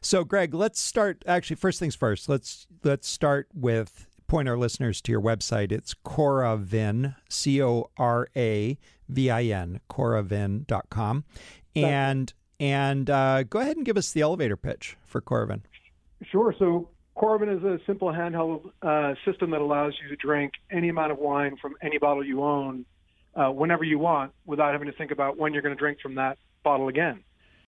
So, Greg, let's start. Actually, first things first. Let's let's start with point our listeners to your website. It's Coravin, C O R A V I N, Coravin.com. And and uh, go ahead and give us the elevator pitch for Coravin. Sure. So Coravin is a simple handheld uh, system that allows you to drink any amount of wine from any bottle you own uh, whenever you want without having to think about when you're going to drink from that bottle again.